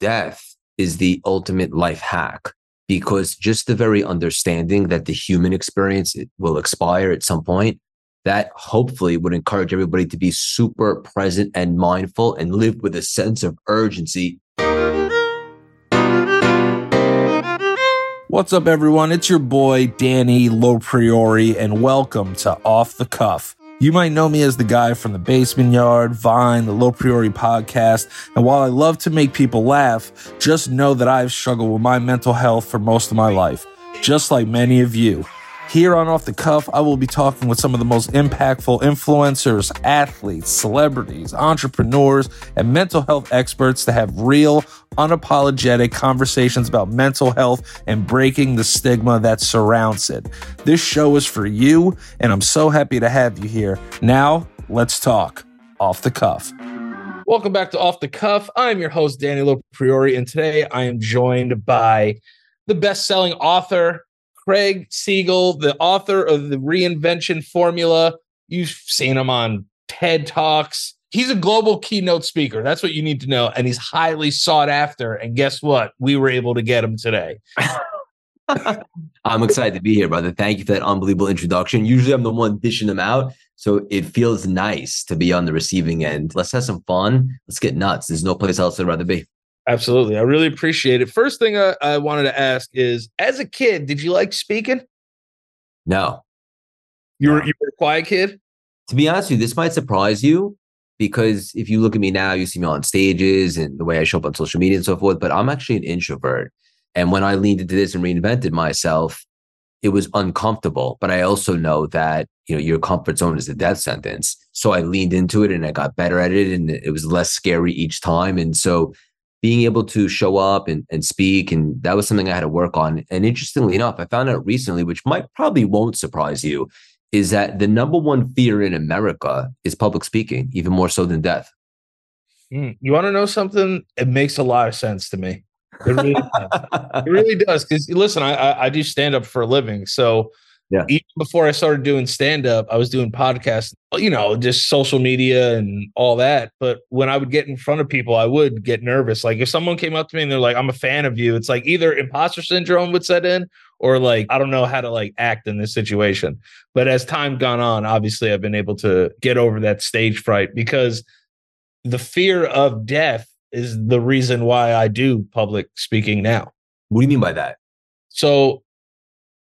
death is the ultimate life hack because just the very understanding that the human experience will expire at some point that hopefully would encourage everybody to be super present and mindful and live with a sense of urgency What's up, everyone? It's your boy, Danny LoPriore, and welcome to Off the Cuff. You might know me as the guy from the Basement Yard, Vine, the LoPriore podcast. And while I love to make people laugh, just know that I've struggled with my mental health for most of my life, just like many of you. Here on Off the Cuff, I will be talking with some of the most impactful influencers, athletes, celebrities, entrepreneurs, and mental health experts to have real, unapologetic conversations about mental health and breaking the stigma that surrounds it. This show is for you, and I'm so happy to have you here. Now, let's talk Off the Cuff. Welcome back to Off the Cuff. I'm your host, Danny LoPriore, and today I am joined by the best selling author, Craig Siegel, the author of the reinvention formula. You've seen him on TED Talks. He's a global keynote speaker. That's what you need to know. And he's highly sought after. And guess what? We were able to get him today. I'm excited to be here, brother. Thank you for that unbelievable introduction. Usually I'm the one dishing them out. So it feels nice to be on the receiving end. Let's have some fun. Let's get nuts. There's no place else I'd rather be. Absolutely. I really appreciate it. First thing I, I, wanted to ask is as a kid, did you like speaking? No. You were, you were a quiet kid? To be honest with you, this might surprise you because if you look at me now, you see me on stages and the way I show up on social media and so forth, but I'm actually an introvert. And when I leaned into this and reinvented myself, it was uncomfortable. But I also know that, you know, your comfort zone is a death sentence. So I leaned into it and I got better at it and it was less scary each time. And so being able to show up and, and speak. And that was something I had to work on. And interestingly enough, I found out recently, which might probably won't surprise you, is that the number one fear in America is public speaking, even more so than death. Mm, you want to know something? It makes a lot of sense to me. It really does. it really. Because listen, I, I, I do stand up for a living, so yeah. Even before I started doing stand up, I was doing podcasts, you know, just social media and all that. But when I would get in front of people, I would get nervous. Like if someone came up to me and they're like, I'm a fan of you, it's like either imposter syndrome would set in or like, I don't know how to like act in this situation. But as time gone on, obviously I've been able to get over that stage fright because the fear of death is the reason why I do public speaking now. What do you mean by that? So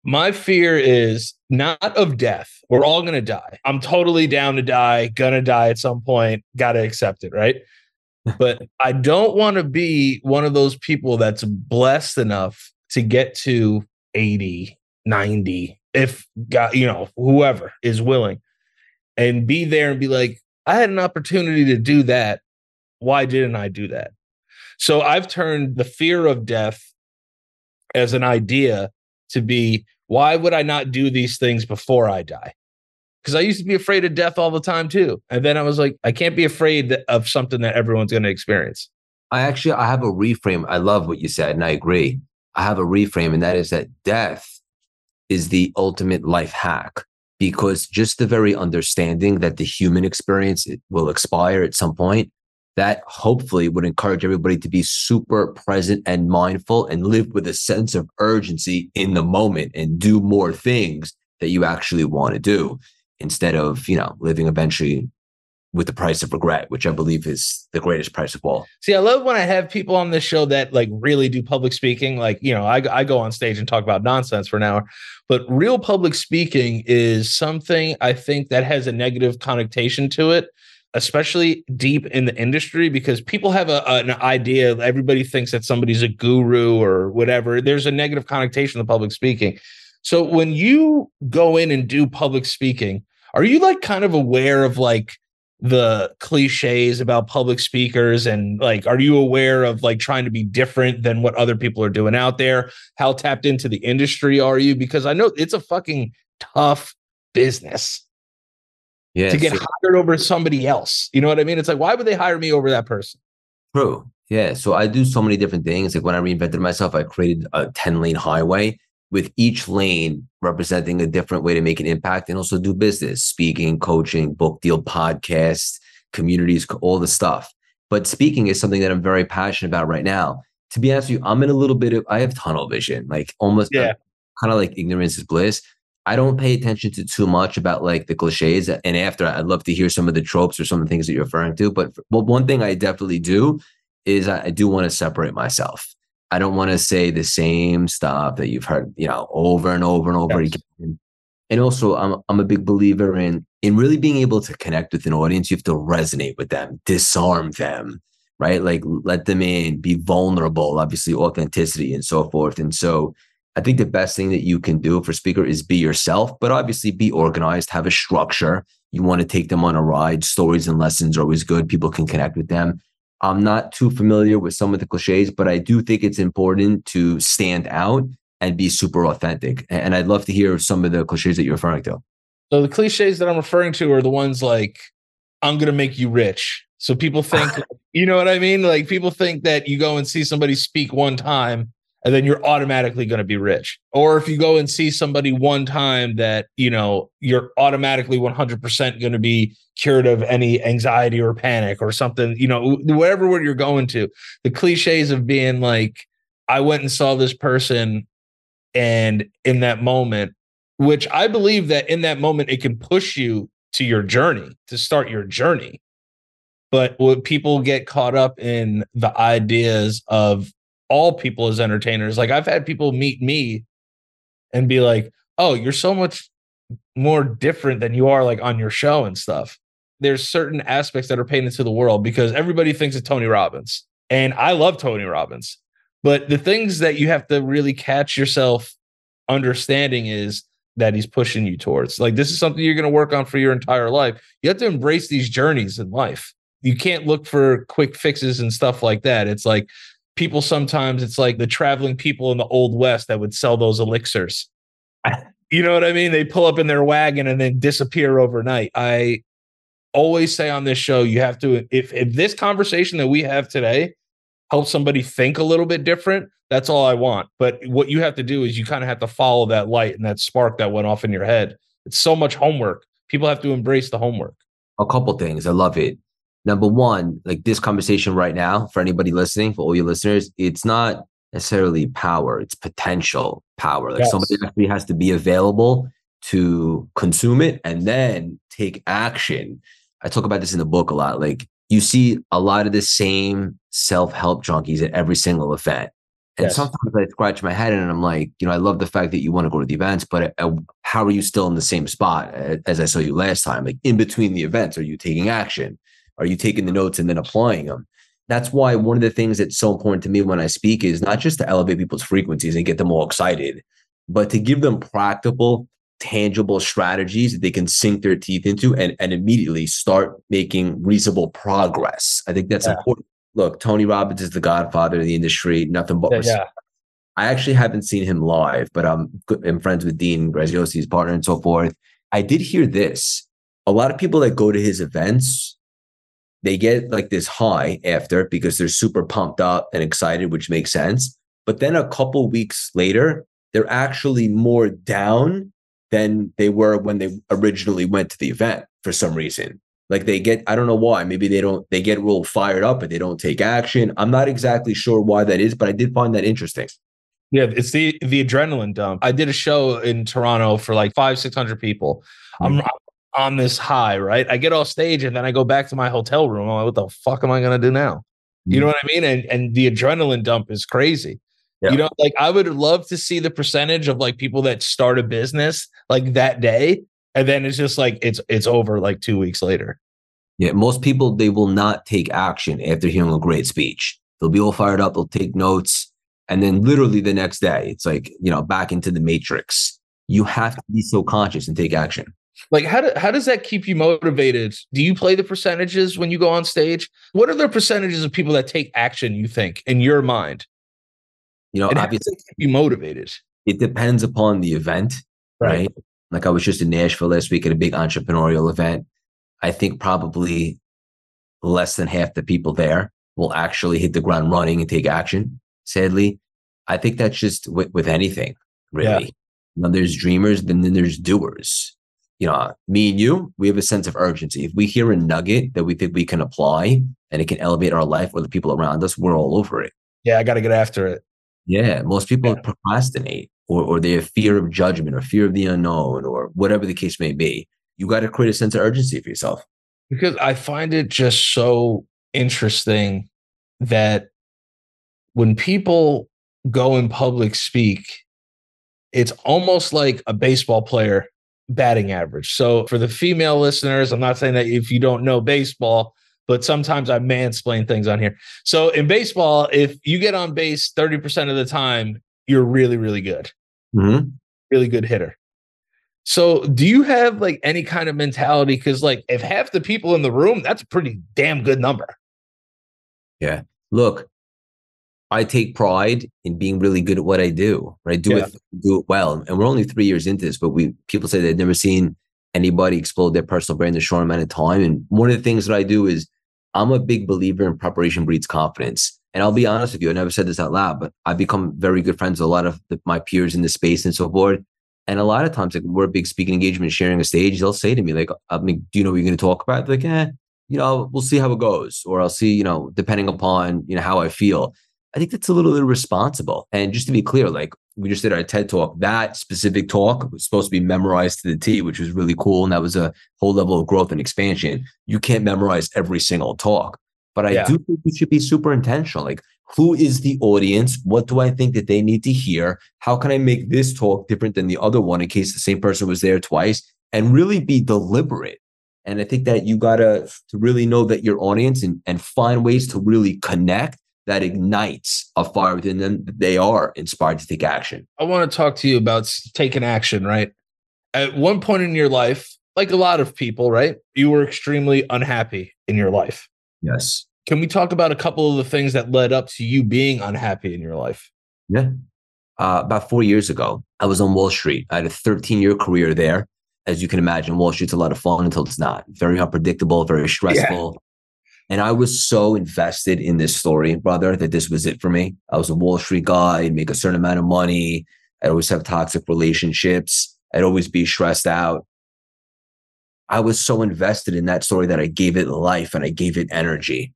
my fear is not of death. We're all going to die. I'm totally down to die, gonna die at some point, got to accept it, right? but I don't want to be one of those people that's blessed enough to get to 80, 90, if God, you know, whoever is willing, and be there and be like, I had an opportunity to do that. Why didn't I do that? So I've turned the fear of death as an idea to be why would I not do these things before I die? Because I used to be afraid of death all the time too. And then I was like, I can't be afraid of something that everyone's going to experience. I actually I have a reframe. I love what you said, and I agree. I have a reframe, and that is that death is the ultimate life hack because just the very understanding that the human experience will expire at some point that hopefully would encourage everybody to be super present and mindful and live with a sense of urgency in the moment and do more things that you actually want to do instead of, you know, living eventually with the price of regret, which I believe is the greatest price of all. See, I love when I have people on this show that like really do public speaking. Like, you know, I, I go on stage and talk about nonsense for an hour, but real public speaking is something I think that has a negative connotation to it especially deep in the industry because people have a, an idea everybody thinks that somebody's a guru or whatever. There's a negative connotation to public speaking. So when you go in and do public speaking are you like kind of aware of like the cliches about public speakers? And like are you aware of like trying to be different than what other people are doing out there? How tapped into the industry are you? Because i know it's a fucking tough business yeah, to get so, hired over somebody else. You know what I mean? It's like, why would they hire me over that person? True. Yeah. So I do so many different things. Like when I reinvented myself, I created a 10 lane highway with each lane representing a different way to make an impact and also do business, speaking, coaching, book deal, podcast, communities, all the stuff. But speaking is something that I'm very passionate about right now. To be honest with you, I'm in a little bit of I have tunnel vision, like almost Yeah. kind of like ignorance is bliss. I don't pay attention to too much about like the cliches. And after, I'd love to hear some of the tropes or some of the things that you're referring to. But well, one thing I definitely do is I, I do want to separate myself. I don't want to say the same stuff that you've heard, you know, over and over and over Yes. again. And also, I'm I'm a big believer in in really being able to connect with an audience. You have to resonate with them, disarm them, right? Like let them in, be vulnerable, obviously authenticity and so forth. And so I think the best thing that you can do for speaker is be yourself, but obviously be organized, have a structure. You want to take them on a ride. Stories and lessons are always good. People can connect with them. I'm not too familiar with some of the cliches, but I do think it's important to stand out and be super authentic. And I'd love to hear some of the cliches that you're referring to. So the cliches that I'm referring to are the ones like, I'm going to make you rich. So people think, you know what I mean? Like people think that you go and see somebody speak one time and then you're automatically going to be rich. Or if you go and see somebody one time that, you know, you're automatically 100% going to be cured of any anxiety or panic or something, you know, whatever word you're going to. The cliches of being like, I went and saw this person and in that moment which I believe that in that moment it can push you to your journey to start your journey. But what people get caught up in the ideas of all people as entertainers, like I've had people meet me and be like, "Oh, you're so much more different than you are like on your show and stuff." There's certain aspects that are painted to the world because everybody thinks of Tony Robbins, and I love Tony Robbins. But the things that you have to really catch yourself understanding is that he's pushing you towards. Like this is something you're going to work on for your entire life. You have to embrace these journeys in life. You can't look for quick fixes and stuff like that. It's like people sometimes it's like the traveling people in the old west that would sell those elixirs. You know what I mean? They pull up in their wagon and then disappear overnight. I always say on this show you have to if if this conversation that we have today helps somebody think a little bit different, that's all I want. But what you have to do is you kind of have to follow that light and that spark that went off in your head. It's so much homework. People have to embrace the homework. A couple things. I love it. Number one, like this conversation right now, for anybody listening, for all your listeners, it's not necessarily power, it's potential power. Like Yes. somebody actually has to be available to consume it and then take action. I talk about this in the book a lot. Like you see a lot of the same self-help junkies at every single event. And Yes. sometimes I scratch my head and I'm like, you know, I love the fact that you want to go to the events, but uh, how are you still in the same spot uh, as I saw you last time? Like in between the events, are you taking action? Are you taking the notes and then applying them? That's why one of the things that's so important to me when I speak is not just to elevate people's frequencies and get them all excited, but to give them practical, tangible strategies that they can sink their teeth into and, and immediately start making reasonable progress. I think that's Yeah. important. Look, Tony Robbins is the godfather of the industry, nothing but Yeah. I actually haven't seen him live, but I'm, I'm friends with Dean Graziosi, his partner, and so forth. I did hear this. A lot of people that go to his events, they get like this high after because they're super pumped up and excited, which makes sense. But then a couple weeks later, they're actually more down than they were when they originally went to the event for some reason. Like they get, I don't know why. Maybe they don't, they get real fired up, but they don't take action. I'm not exactly sure why that is, but I did find that interesting. Yeah, it's the the adrenaline dump. I did a show in Toronto for like five, six hundred people. I'm hmm. On this high, right? I get off stage and then I go back to my hotel room. I'm like, what the fuck am I gonna do now? You know mm-hmm. what I mean? And and the adrenaline dump is crazy. Yeah. You know, like I would love to see the percentage of like people that start a business like that day, and then it's just like it's it's over like two weeks later. Yeah, most people they will not take action after hearing a great speech. They'll be all fired up, they'll take notes, and then literally the next day, it's like, you know, back into the matrix. You have to be so conscious and take action. Like how do, how does that keep you motivated? Do you play the percentages when you go on stage? What are the percentages of people that take action? You think in your mind, You know, and obviously does that keep you motivated? it depends upon the event, right? Like I was just in Nashville last week at a big entrepreneurial event. I think probably less than half the people there will actually hit the ground running and take action. Sadly, I think that's just with, with anything, really. Yeah. You know, there's dreamers, then then there's doers. You know, me and you, we have a sense of urgency. If we hear a nugget that we think we can apply and it can elevate our life or the people around us, we're all over it. Yeah, I got to get after it. Yeah, most people yeah. procrastinate or, or they have fear of judgment or fear of the unknown or whatever the case may be. You got to create a sense of urgency for yourself. Because I find it just so interesting that when people go in public speak, it's almost like a baseball player batting average. So for the female listeners, I'm not saying that if you don't know baseball, but sometimes I mansplain things on here. So in baseball, if you get on base 30% of the time, you're really, really good. Mm-hmm. Really good hitter. So do you have like any kind of mentality? Because like if half the people in the room, that's a pretty damn good number. Yeah. Look, I take pride in being really good at what I do. Right, do yeah. it do it well. And we're only three years into this, but we people say they've never seen anybody explode their personal brand in a short amount of time. And one of the things that I do is I'm a big believer in preparation breeds confidence. And I'll be honest with you, I never said this out loud, but I've become very good friends with a lot of the, my peers in the space and so forth. And a lot of times, like we're a big speaking engagement, sharing a stage, they'll say to me, like, I mean, do you know what you're going to talk about? They're like, eh, you know, we'll see how it goes. Or I'll see, you know, depending upon, you know, how I feel. I think that's a little irresponsible. And just to be clear, like we just did our TED talk, that specific talk was supposed to be memorized to the T, which was really cool. And that was a whole level of growth and expansion. You can't memorize every single talk, but I yeah. do think you should be super intentional. Like, who is the audience? What do I think that they need to hear? How can I make this talk different than the other one in case the same person was there twice? And really be deliberate. And I think that you gotta to really know that your audience and, and find ways to really connect that ignites a fire within them, they are inspired to take action. I want to talk to you about taking action, right? At one point in your life, like a lot of people, right? You were extremely unhappy in your life. Yes. Can we talk about a couple of the things that led up to you being unhappy in your life? Yeah. Uh, about four years ago, I was on Wall Street. I had a 13 year career there. As you can imagine, Wall Street's a lot of fun until it's not. Very unpredictable, very stressful. And I was so invested in this story, brother, that this was it for me. I was a Wall Street guy, I'd make a certain amount of money. I'd always have toxic relationships. I'd always be stressed out. I was so invested in that story that I gave it life and I gave it energy.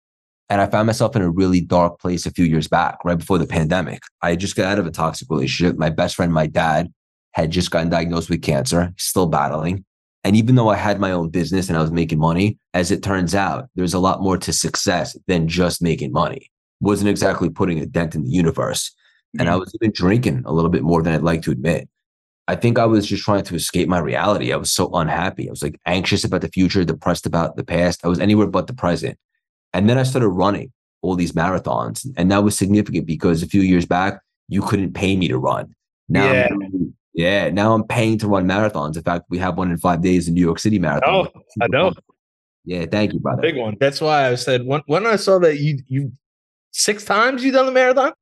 And I found myself in a really dark place a few years back, right before the pandemic. I just got out of a toxic relationship. My best friend, my dad, had just gotten diagnosed with cancer, still battling. And even though I had my own business and I was making money, as it turns out, there's a lot more to success than just making money. Wasn't exactly putting a dent in the universe. Mm-hmm. And I mm-hmm. was even drinking a little bit more than I'd like to admit. I think I was just trying to escape my reality. I was so unhappy. I was like anxious about the future, depressed about the past. I was anywhere but the present. And then I started running all these marathons. And that was significant because a few years back, you couldn't pay me to run. Now yeah. I'm yeah, now I'm paying to run marathons. In fact, we have one in five days in New York City marathon. Oh, I know. Yeah, thank you, brother. Big one. That's why I said when when I saw that you you six times you done the marathon.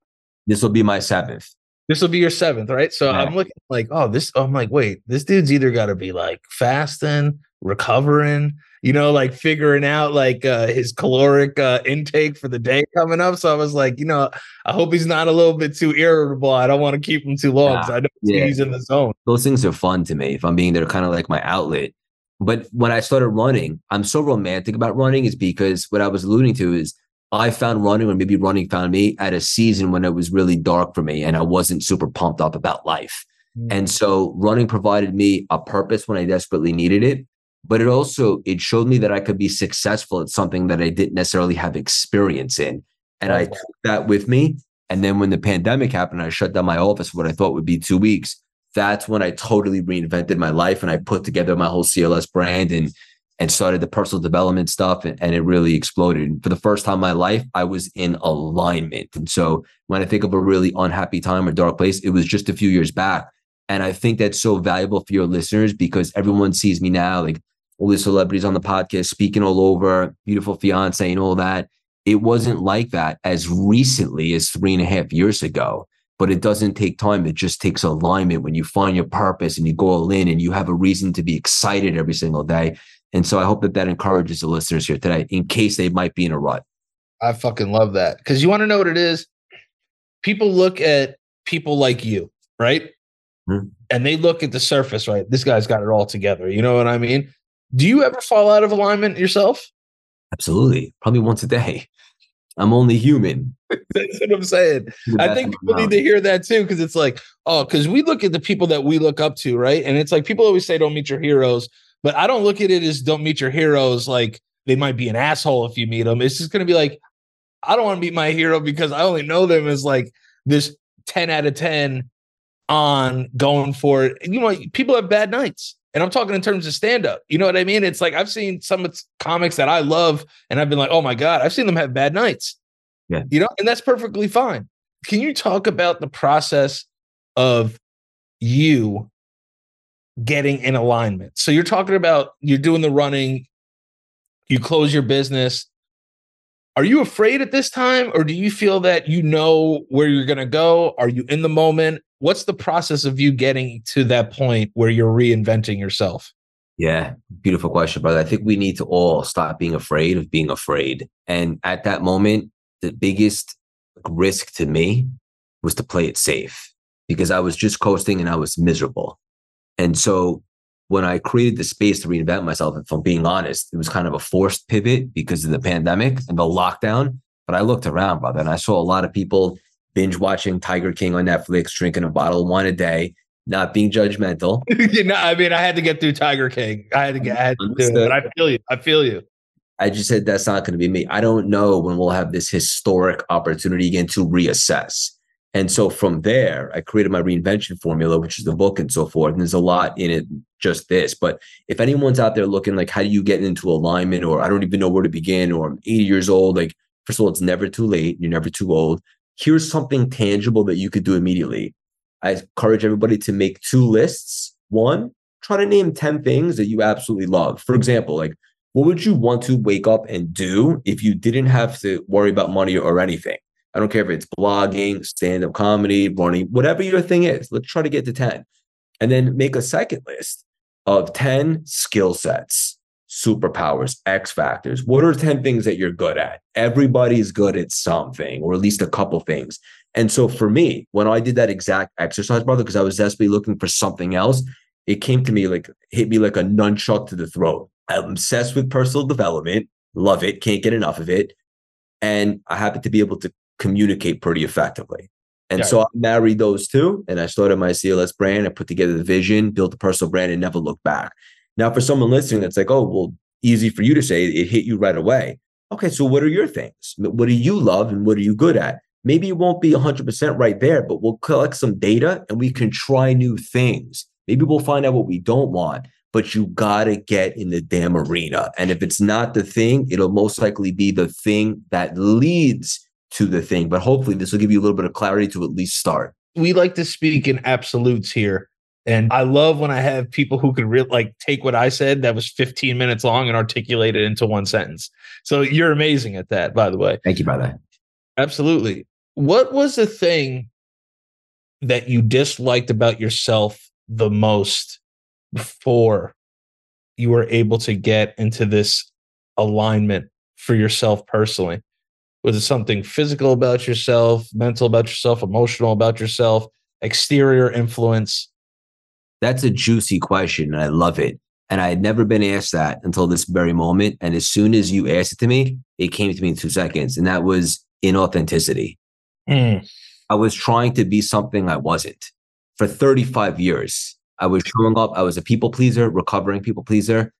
This will be my seventh. This will be your seventh, right? So yeah. I'm looking like, oh, this. I'm like, wait, this dude's either got to be like fasting, recovering, you know, like figuring out like uh, his caloric uh, intake for the day coming up. So I was like, you know, I hope he's not a little bit too irritable. I don't want to keep him too long because I know yeah. he's in the zone. Those things are fun to me. If I'm being there, kind of like my outlet. But when I started running, I'm so romantic about running is because what I was alluding to is I found running, or maybe running found me at a season when it was really dark for me and I wasn't super pumped up about life. Mm. And so running provided me a purpose when I desperately needed it but it also it showed me that I could be successful at something that I didn't necessarily have experience in. And I took that with me. And then when the pandemic happened, I shut down my office for what I thought would be two weeks. That's when I totally reinvented my life and I put together my whole CLS brand and and started the personal development stuff and, and it really exploded. And for the first time in my life, I was in alignment. And so when I think of a really unhappy time or dark place, it was just a few years back. And I think that's so valuable for your listeners because everyone sees me now, like all the celebrities on the podcast speaking all over, beautiful fiance and all that. It wasn't like that as recently as three and a half years ago, but it doesn't take time. It just takes alignment when you find your purpose and you go all in and you have a reason to be excited every single day. And so I hope that that encourages the listeners here today in case they might be in a rut. I fucking love that. Because you want to know what it is? People look at people like you, right? mm-hmm. and they look at the surface, right? This guy's got it all together. You know what I mean? Do you ever fall out of alignment yourself? Absolutely. Probably once a day. I'm only human. That's what I'm saying. I think people need to hear that too, because it's like, oh, because we look at the people that we look up to, right? And it's like people always say, don't meet your heroes, but I don't look at it as don't meet your heroes like they might be an asshole if you meet them. It's just going to be like, I don't want to meet my hero because I only know them as like this 10 out of 10 on going for it. And, you know, people have bad nights. And I'm talking in terms of stand up. You know what I mean? It's like I've seen some comics that I love and I've been like, oh my God, I've seen them have bad nights. Yeah. You know, and that's perfectly fine. Can you talk about the process of you getting in alignment? So you're talking about you're doing the running, you close your business. Are you afraid at this time, or do you feel that you know where you're going to go? Are you in the moment? What's the process of you getting to that point where you're reinventing yourself? Yeah, beautiful question, brother. I think we need to all stop being afraid of being afraid. And at that moment, the biggest risk to me was to play it safe because I was just coasting and I was miserable. And so when I created the space to reinvent myself, if I'm being honest, it was kind of a forced pivot because of the pandemic and the lockdown. But I looked around, brother, and I saw a lot of people binge watching Tiger King on Netflix, drinking a bottle of wine a day, not being judgmental. you know, I mean, I had to get through Tiger King. I had to get, I had to do it, I feel you. I feel you. I just said that's not going to be me. I don't know when we'll have this historic opportunity again to reassess. And so from there, I created my reinvention formula, which is the book and so forth. And there's a lot in it, just this. But if anyone's out there looking like, how do you get into alignment, or I don't even know where to begin, or I'm 80 years old, like, first of all, it's never too late. You're never too old. Here's something tangible that you could do immediately. I encourage everybody to make two lists. One, try to name 10 things that you absolutely love. For example, like, what would you want to wake up and do if you didn't have to worry about money or anything? I don't care if it's blogging, stand up comedy, running, whatever your thing is. Let's try to get to 10. And then make a second list of 10 skill sets, superpowers, X factors. What are 10 things that you're good at? Everybody's good at something, or at least a couple things. And so for me, when I did that exact exercise, brother, because I was desperately looking for something else, it came to me like, hit me like a nunchuck to the throat. I'm obsessed with personal development, love it, can't get enough of it. And I happen to be able to communicate pretty effectively. And yeah. so I married those two and I started my CLS brand. I put together the vision, built a personal brand, and never looked back. Now, for someone listening that's like, oh, well, easy for you to say, it hit you right away. Okay, so what are your things? What do you love and what are you good at? Maybe it won't be 100% right there, but we'll collect some data and we can try new things. Maybe we'll find out what we don't want but you got to get in the damn arena. And if it's not the thing, it'll most likely be the thing that leads to the thing. But hopefully, this will give you a little bit of clarity to at least start. We like to speak in absolutes here. And I love when I have people who can really like take what I said that was 15 minutes long and articulate it into one sentence. So you're amazing at that, by the way. Thank you, brother. Absolutely. What was the thing that you disliked about yourself the most before you were able to get into this alignment for yourself personally? Was it something physical about yourself, mental about yourself, emotional about yourself, exterior influence? That's a juicy question, and I love it. And I had never been asked that until this very moment. And as soon as you asked it to me, it came to me in two seconds. And that was inauthenticity. Mm. I was trying to be something I wasn't for 35 years. I was showing up. I was a people pleaser, recovering people pleaser.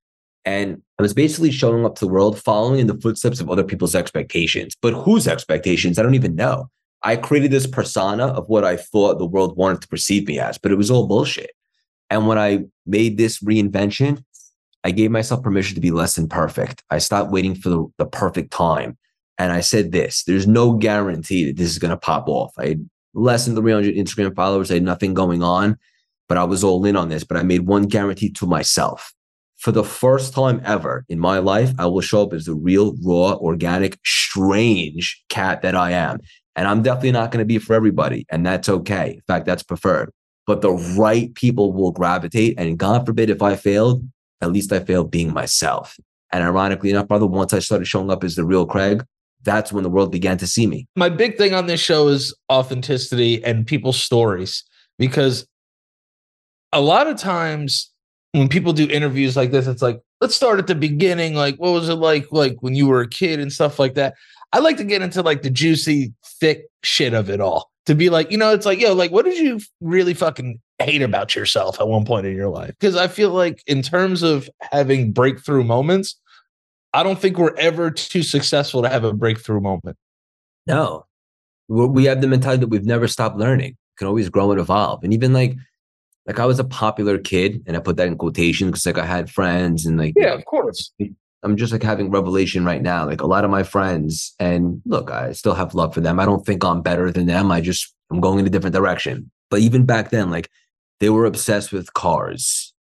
And I was basically showing up to the world, following in the footsteps of other people's expectations. But whose expectations? I don't even know. I created this persona of what I thought the world wanted to perceive me as, but it was all bullshit. And when I made this reinvention, I gave myself permission to be less than perfect. I stopped waiting for the, the perfect time. And I said this there's no guarantee that this is going to pop off. I had less than 300 Instagram followers. I had nothing going on but I was all in on this. But I made one guarantee to myself. For the first time ever in my life, I will show up as the real, raw, organic, strange cat that I am. And I'm definitely not going to be for everybody. And that's okay. In fact, that's preferred. But the right people will gravitate. And God forbid if I failed, at least I failed being myself. And ironically enough, brother, once I started showing up as the real Craig, that's when the world began to see me. My big thing on this show is authenticity and people's stories because a lot of times when people do interviews like this, it's like, let's start at the beginning. Like, what was it like, like when you were a kid and stuff like that? I like to get into like the juicy, thick shit of it all. To be like, you know, it's like, yo, like, what did you really fucking hate about yourself at one point in your life? Because I feel like, in terms of having breakthrough moments, I don't think we're ever too successful to have a breakthrough moment. No, we have the mentality that we've never stopped learning. We can always grow and evolve. And even like, like I was a popular kid, and I put that in quotation because like I had friends and like yeah, of course. I'm just like having revelation right now. Like a lot of my friends, and look, I still have love for them. I don't think I'm better than them. I just I'm going in a different direction. But even back then, like they were obsessed with cars,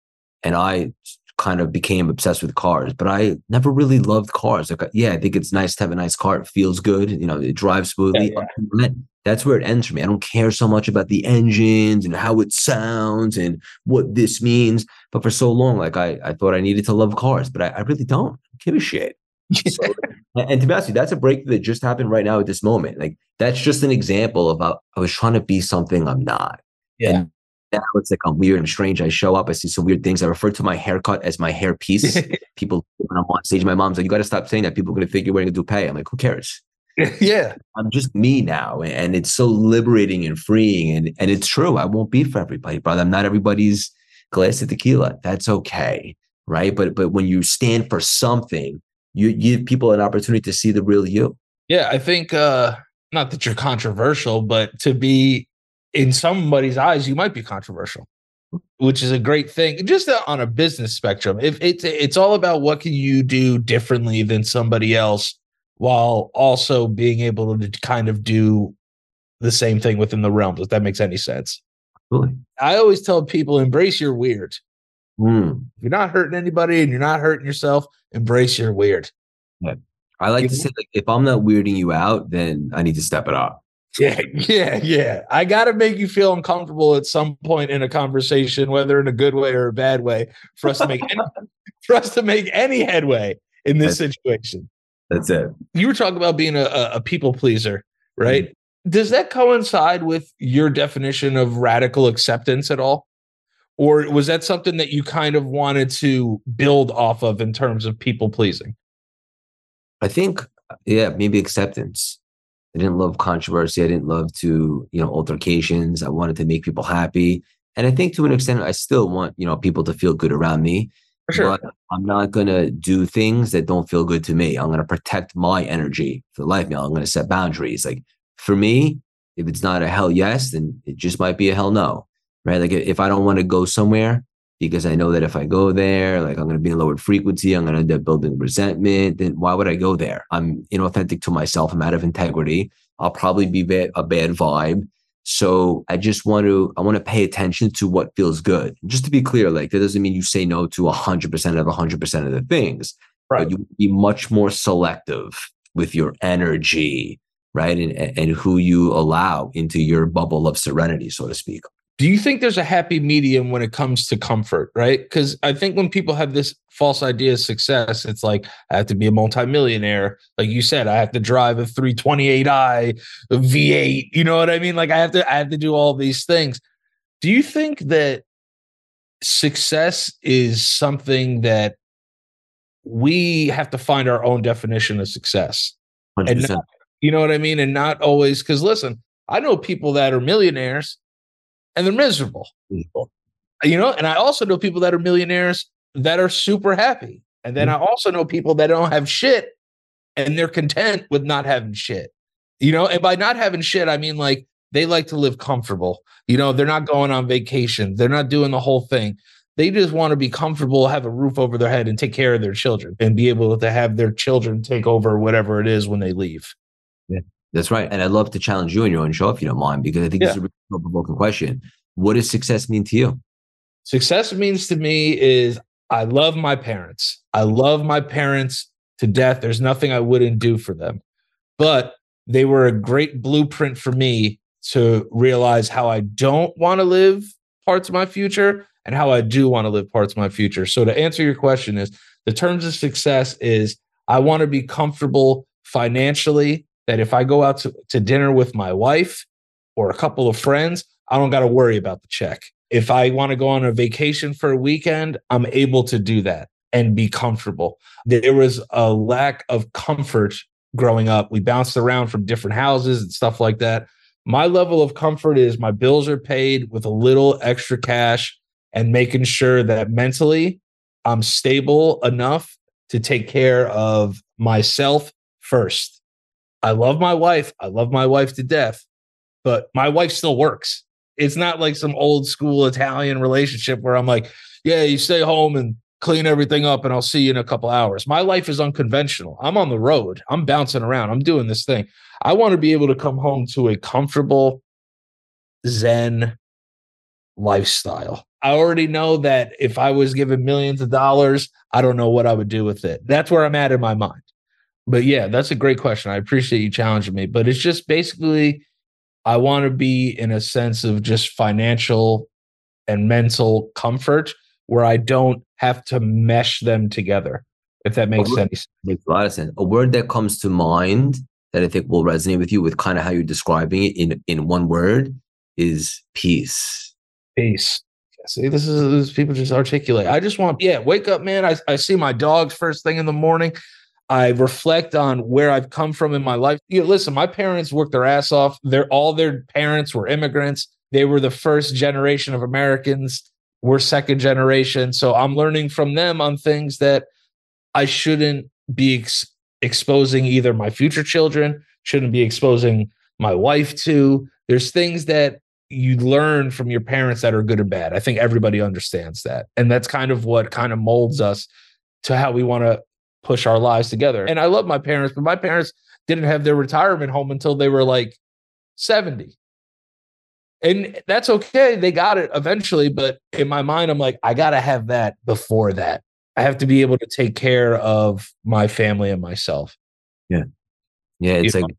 and I kind of became obsessed with cars, but I never really loved cars. Like, yeah, I think it's nice to have a nice car. It feels good. You know, it drives smoothly. Yeah, yeah. That's where it ends for me. I don't care so much about the engines and how it sounds and what this means. But for so long, like I, I thought I needed to love cars, but I, I really don't give a shit. so, and to be honest, you, that's a breakthrough that just happened right now at this moment. Like that's just an example of how I was trying to be something I'm not. Yeah. And now it's like I'm weird and strange. I show up, I see some weird things. I refer to my haircut as my hair piece. People when I'm on stage, my mom's like, "You got to stop saying that. People are going to think you're wearing a toupee." I'm like, "Who cares?" yeah, I'm just me now, and it's so liberating and freeing. And and it's true. I won't be for everybody, brother. I'm not everybody's glass of tequila. That's okay, right? But but when you stand for something, you give people an opportunity to see the real you. Yeah, I think uh not that you're controversial, but to be in somebody's eyes, you might be controversial, which is a great thing. Just on a business spectrum, if it's it's all about what can you do differently than somebody else, while also being able to kind of do the same thing within the realms. If that makes any sense. Really? I always tell people embrace your weird. Mm. If you're not hurting anybody and you're not hurting yourself, embrace your weird. Yeah. I like you to know? say like if I'm not weirding you out, then I need to step it up. Yeah, yeah, yeah. I got to make you feel uncomfortable at some point in a conversation, whether in a good way or a bad way, for us to make any, for us to make any headway in this that's, situation. That's it. You were talking about being a, a people pleaser, right? Mm-hmm. Does that coincide with your definition of radical acceptance at all? Or was that something that you kind of wanted to build off of in terms of people pleasing? I think, yeah, maybe acceptance. I didn't love controversy. I didn't love to, you know, altercations. I wanted to make people happy. And I think to an extent, I still want, you know, people to feel good around me. For sure. But I'm not going to do things that don't feel good to me. I'm going to protect my energy for the life. Now I'm going to set boundaries. Like for me, if it's not a hell yes, then it just might be a hell no. Right. Like if I don't want to go somewhere, because I know that if I go there, like I'm going to be in lowered frequency, I'm going to end up building resentment. Then why would I go there? I'm inauthentic to myself. I'm out of integrity. I'll probably be a bad vibe. So I just want to, I want to pay attention to what feels good. Just to be clear, like that doesn't mean you say no to 100% of 100% of the things, right. but you be much more selective with your energy, right? And, and who you allow into your bubble of serenity, so to speak do you think there's a happy medium when it comes to comfort right? Because i think when people have this false idea of success it's like i have to be a multimillionaire. Like you said i have to drive a 328i a v8 you know what i mean? Like i have to i have to do all these things. Do you think that success is something that we have to find our own definition of success? 100%. and not, you know what i mean? And not always because listen i know people that are millionaires and they're miserable. People. You know, and I also know people that are millionaires that are super happy. And then mm-hmm. I also know people that don't have shit and they're content with not having shit. You know, and by not having shit, I mean like they like to live comfortable. You know, they're not going on vacation, they're not doing the whole thing. They just want to be comfortable, have a roof over their head, and take care of their children and be able to have their children take over whatever it is when they leave. That's right. And I'd love to challenge you in your own show if you don't mind, because I think yeah. it's a really provoking question. What does success mean to you? Success means to me is I love my parents. I love my parents to death. There's nothing I wouldn't do for them. But they were a great blueprint for me to realize how I don't want to live parts of my future and how I do want to live parts of my future. So to answer your question is the terms of success is I want to be comfortable financially that if I go out to, to dinner with my wife or a couple of friends, I don't got to worry about the check. if I want to go on a vacation for a weekend, I'm able to do that and be comfortable. There was a lack of comfort growing up. We bounced around from different houses and stuff like that. My level of comfort is my bills are paid with a little extra cash and making sure that mentally I'm stable enough to take care of myself first. I love my wife. I love my wife to death, but my wife still works. It's not like some old school Italian relationship where I'm like, yeah, you stay home and clean everything up and I'll see you in a couple hours. My life is unconventional. I'm on the road. I'm bouncing around. I'm doing this thing. I want to be able to come home to a comfortable zen lifestyle. I already know that if I was given millions of dollars, I don't know what I would do with it. That's where I'm at in my mind. But yeah, that's a great question. I appreciate you challenging me. But it's just basically, I want to be in a sense of just financial and mental comfort where I don't have to mesh them together. If that makes sense. Makes a lot of sense. A word that comes to mind that I think will resonate with you with kind of how you're describing it in in one word is peace. Peace. See, this is this people just articulate. I just want, yeah, wake up, man. I, I see my dogs first thing in the morning. I reflect on where I've come from in my life. You know, listen, my parents worked their ass off. They're all their parents were immigrants. They were the first generation of Americans. We're second generation. So I'm learning from them on things that I shouldn't be ex- exposing either my future children, shouldn't be exposing my wife to. There's things that you learn from your parents that are good or bad. I think everybody understands that. And that's kind of what kind of molds us to how we want to push our lives together. And I love my parents, but my parents didn't have their retirement home until they were like 70. And that's okay. They got it eventually. But in my mind, I'm like, I got to have that before that. I have to be able to take care of my family and myself. Yeah. Yeah. It's you like, know?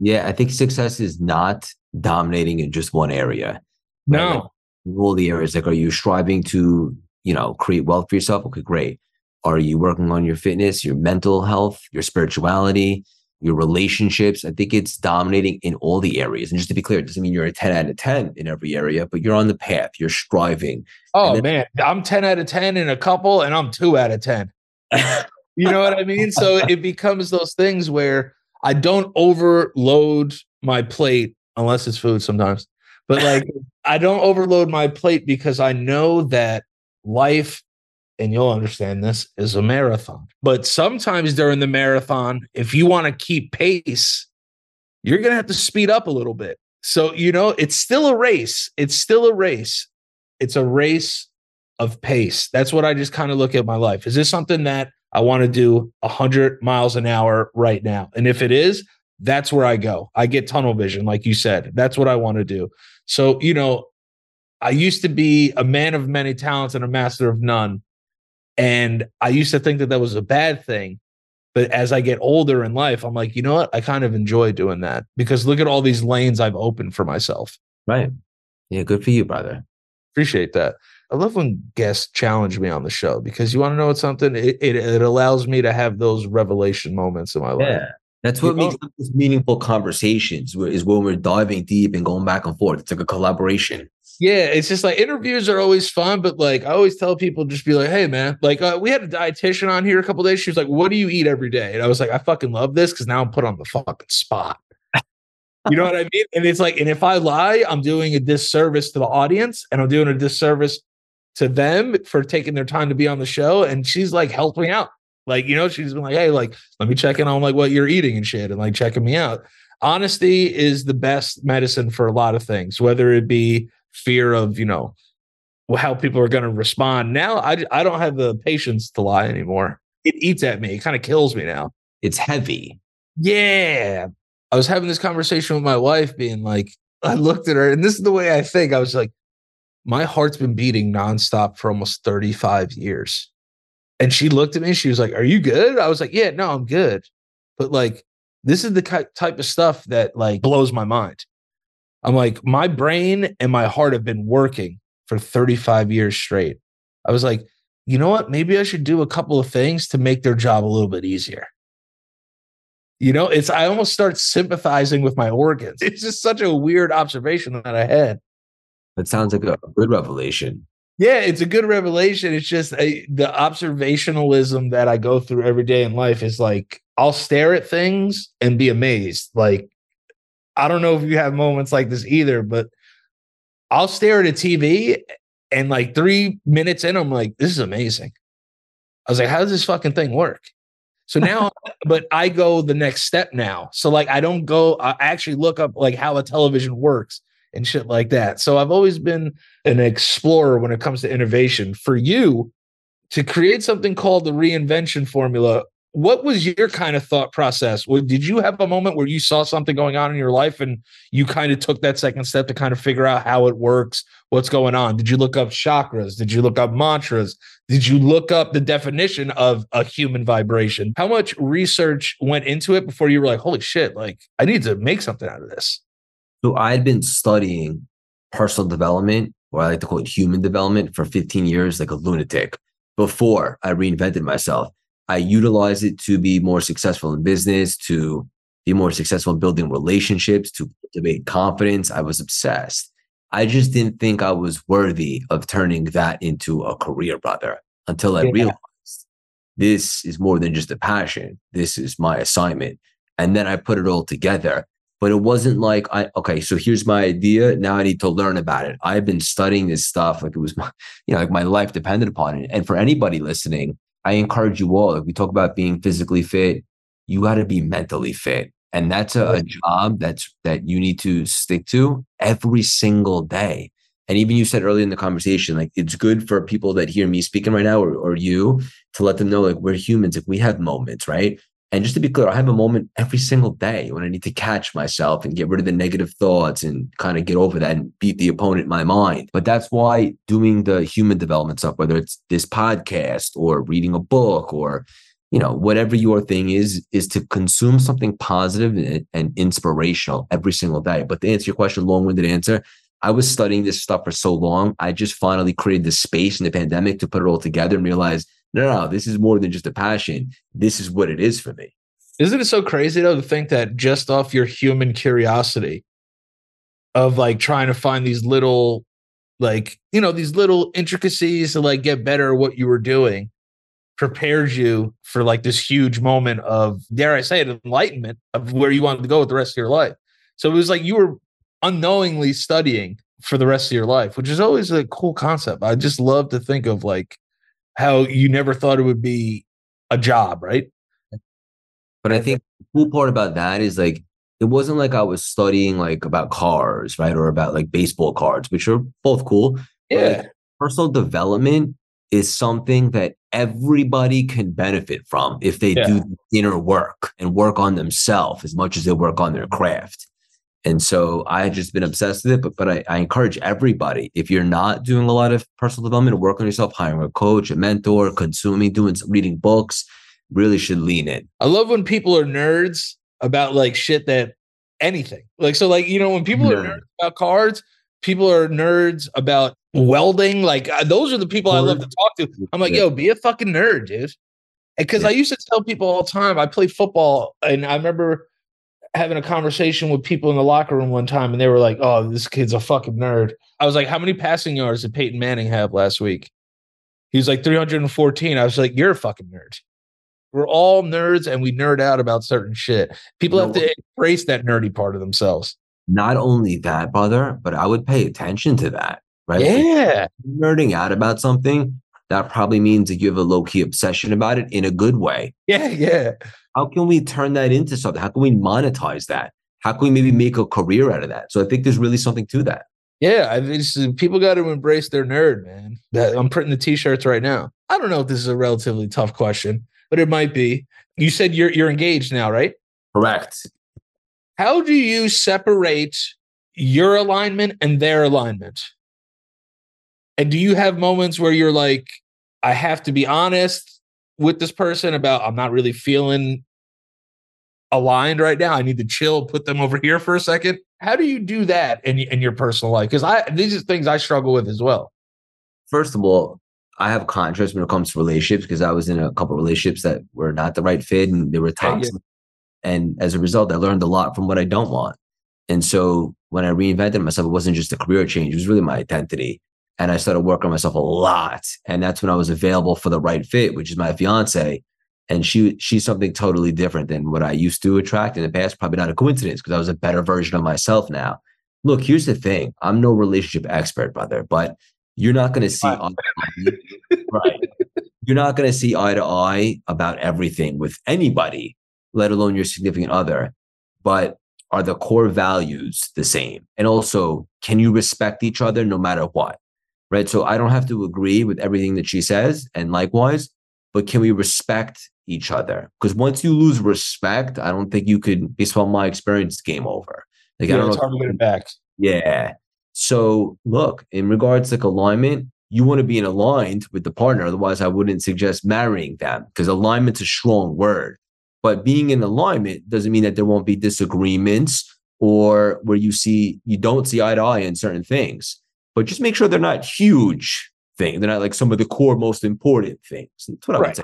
yeah, I think success is not dominating in just one area. No. Right? Like, all the areas. Like, are you striving to, you know, create wealth for yourself? Okay, great. Are you working on your fitness, your mental health, your spirituality, your relationships? I think it's dominating in all the areas. And just to be clear, it doesn't mean you're a 10 out of 10 in every area, but you're on the path, you're striving. Oh, then- man. I'm 10 out of 10 in a couple, and I'm two out of 10. you know what I mean? So it becomes those things where I don't overload my plate unless it's food sometimes. But like I don't overload my plate because I know that life and you'll understand this is a marathon. But sometimes during the marathon, if you want to keep pace, you're going to have to speed up a little bit. So, you know, it's still a race. It's still a race. It's a race of pace. That's what I just kind of look at my life. Is this something that I want to do 100 miles an hour right now? And if it is, that's where I go. I get tunnel vision, like you said. That's what I want to do. So, you know, I used to be a man of many talents and a master of none. And I used to think that that was a bad thing. But as I get older in life, I'm like, you know what? I kind of enjoy doing that because look at all these lanes I've opened for myself. Right. Yeah. Good for you, brother. Appreciate that. I love when guests challenge me on the show because you want to know what something? It, it, it allows me to have those revelation moments in my life. Yeah. That's what you makes know? meaningful conversations is when we're diving deep and going back and forth. It's like a collaboration. Yeah, it's just like interviews are always fun, but like I always tell people, just be like, "Hey, man!" Like uh, we had a dietitian on here a couple days. She was like, "What do you eat every day?" And I was like, "I fucking love this because now I'm put on the fucking spot." you know what I mean? And it's like, and if I lie, I'm doing a disservice to the audience, and I'm doing a disservice to them for taking their time to be on the show. And she's like, help me out. Like, you know, she's been like, hey, like, let me check in on like what you're eating and shit and like checking me out. Honesty is the best medicine for a lot of things, whether it be fear of, you know, how people are going to respond. Now I, I don't have the patience to lie anymore. It eats at me. It kind of kills me now. It's heavy. Yeah. I was having this conversation with my wife, being like, I looked at her, and this is the way I think. I was like, my heart's been beating nonstop for almost 35 years. And she looked at me. She was like, Are you good? I was like, Yeah, no, I'm good. But like, this is the type of stuff that like blows my mind. I'm like, my brain and my heart have been working for 35 years straight. I was like, you know what? Maybe I should do a couple of things to make their job a little bit easier. You know, it's I almost start sympathizing with my organs. It's just such a weird observation that I had. That sounds like a good revelation. Yeah, it's a good revelation. It's just a, the observationalism that I go through every day in life is like I'll stare at things and be amazed. Like I don't know if you have moments like this either, but I'll stare at a TV and like three minutes in, I'm like, this is amazing. I was like, how does this fucking thing work? So now, but I go the next step now. So like, I don't go. I actually look up like how a television works and shit like that. So I've always been an explorer when it comes to innovation. For you to create something called the reinvention formula, what was your kind of thought process? Did you have a moment where you saw something going on in your life and you kind of took that second step to kind of figure out how it works, what's going on? Did you look up chakras? Did you look up mantras? Did you look up the definition of a human vibration? How much research went into it before you were like, holy shit, like I need to make something out of this? So I had been studying personal development, or I like to call it human development, for 15 years, like a lunatic, before I reinvented myself. I utilized it to be more successful in business, to be more successful in building relationships, to cultivate confidence. I was obsessed. I just didn't think I was worthy of turning that into a career, brother, until I yeah. realized this is more than just a passion. This is my assignment. And then I put it all together but it wasn't like I okay, so here's my idea. Now I need to learn about it. I've been studying this stuff like it was my, you know, like my life depended upon it. And for anybody listening, I encourage you all. If we talk about being physically fit, you got to be mentally fit. And that's a, a job that's that you need to stick to every single day. And even you said earlier in the conversation, like it's good for people that hear me speaking right now or, or you to let them know like we're humans. If we have moments, right? And just to be clear, I have a moment every single day when I need to catch myself and get rid of the negative thoughts and kind of get over that and beat the opponent in my mind. But that's why doing the human development stuff, whether it's this podcast or reading a book or you know whatever your thing is is to consume something positive and, and inspirational every single day but to answer your question long-winded answer i was studying this stuff for so long i just finally created the space in the pandemic to put it all together and realize no, no, this is more than just a passion. This is what it is for me. Isn't it so crazy though to think that just off your human curiosity of like trying to find these little, like, you know, these little intricacies to like get better at what you were doing prepares you for like this huge moment of, dare I say it, enlightenment of where you wanted to go with the rest of your life. So it was like you were unknowingly studying for the rest of your life, which is always a cool concept. I just love to think of like how you never thought it would be a job, right? But I think the cool part about that is like it wasn't like I was studying like about cars, right? Or about like baseball cards, which are both cool. Yeah. Like, personal development is something that everybody can benefit from if they yeah. do inner work and work on themselves as much as they work on their craft. And so I had just been obsessed with it. But but I, I, encourage everybody, if you're not doing a lot of personal development, work on yourself, hiring a coach, a mentor, consuming, doing reading books, really should lean in. I love when people are nerds about like shit that anything. Like so, like, you know, when people Nerd. are nerds about cards, people are nerds about welding. Like uh, those are the people I love to talk to. I'm like, yo, be a fucking nerd, dude. Because yeah. I used to tell people all the time, I play football, and I remember having a conversation with people in the locker room one time and they were like, oh, this kid's a fucking nerd. I was like, how many passing yards did Peyton Manning have last week? He was like 314. I was like, you're a fucking nerd. We're all nerds and we nerd out about certain shit. People have to embrace that nerdy part of themselves. Not only that, brother, but I would pay attention to that, right? Yeah. nerding out about something, that probably means that you have a low key obsession about it in a good way. Yeah, yeah. How can we turn that into something? How can we monetize that? How can we maybe make a career out of that? So I think there's really something to that. Yeah, I mean, people got to embrace their nerd, man. That I'm printing the t-shirts right now. I don't know if this is a relatively tough question, but it might be. You said you're you're engaged now, right? Correct. How do you separate your alignment and their alignment? And do you have moments where you're like, I have to be honest with this person about I'm not really feeling aligned right now. I need to chill, put them over here for a second. How do you do that in, in your personal life? Because I these are things I struggle with as well. First of all, I have contrast when it comes to relationships because I was in a couple relationships that were not the right fit and they were toxic. Yeah. And as a result, I learned a lot from what I don't want. And so when I reinvented myself, it wasn't just a career change, it was really my identity. And I started working on myself a lot. And that's when I was available for the right fit, which is my fiance. And she she's something totally different than what I used to attract in the past. Probably not a coincidence because I was a better version of myself now. Look, here's the thing. I'm no relationship expert, brother, but you're not going to see eye right. You're not going to see eye to eye about everything with anybody, let alone your significant other. But are the core values the same? And also, can you respect each other no matter what? Right. So I don't have to agree with everything that she says. And likewise, but can we respect each other? Because once you lose respect, I don't think you could, based on my experience, game over. Like, yeah, I don't it's know hard to get it back. Yeah. So look, in regards to like alignment, you want to be in aligned with the partner. Otherwise, I wouldn't suggest marrying them because alignment's a strong word. But being in alignment doesn't mean that there won't be disagreements or where you see you don't see eye to eye in certain things. But just make sure they're not huge things. They're not like some of the core most important things. That's what I right. would say.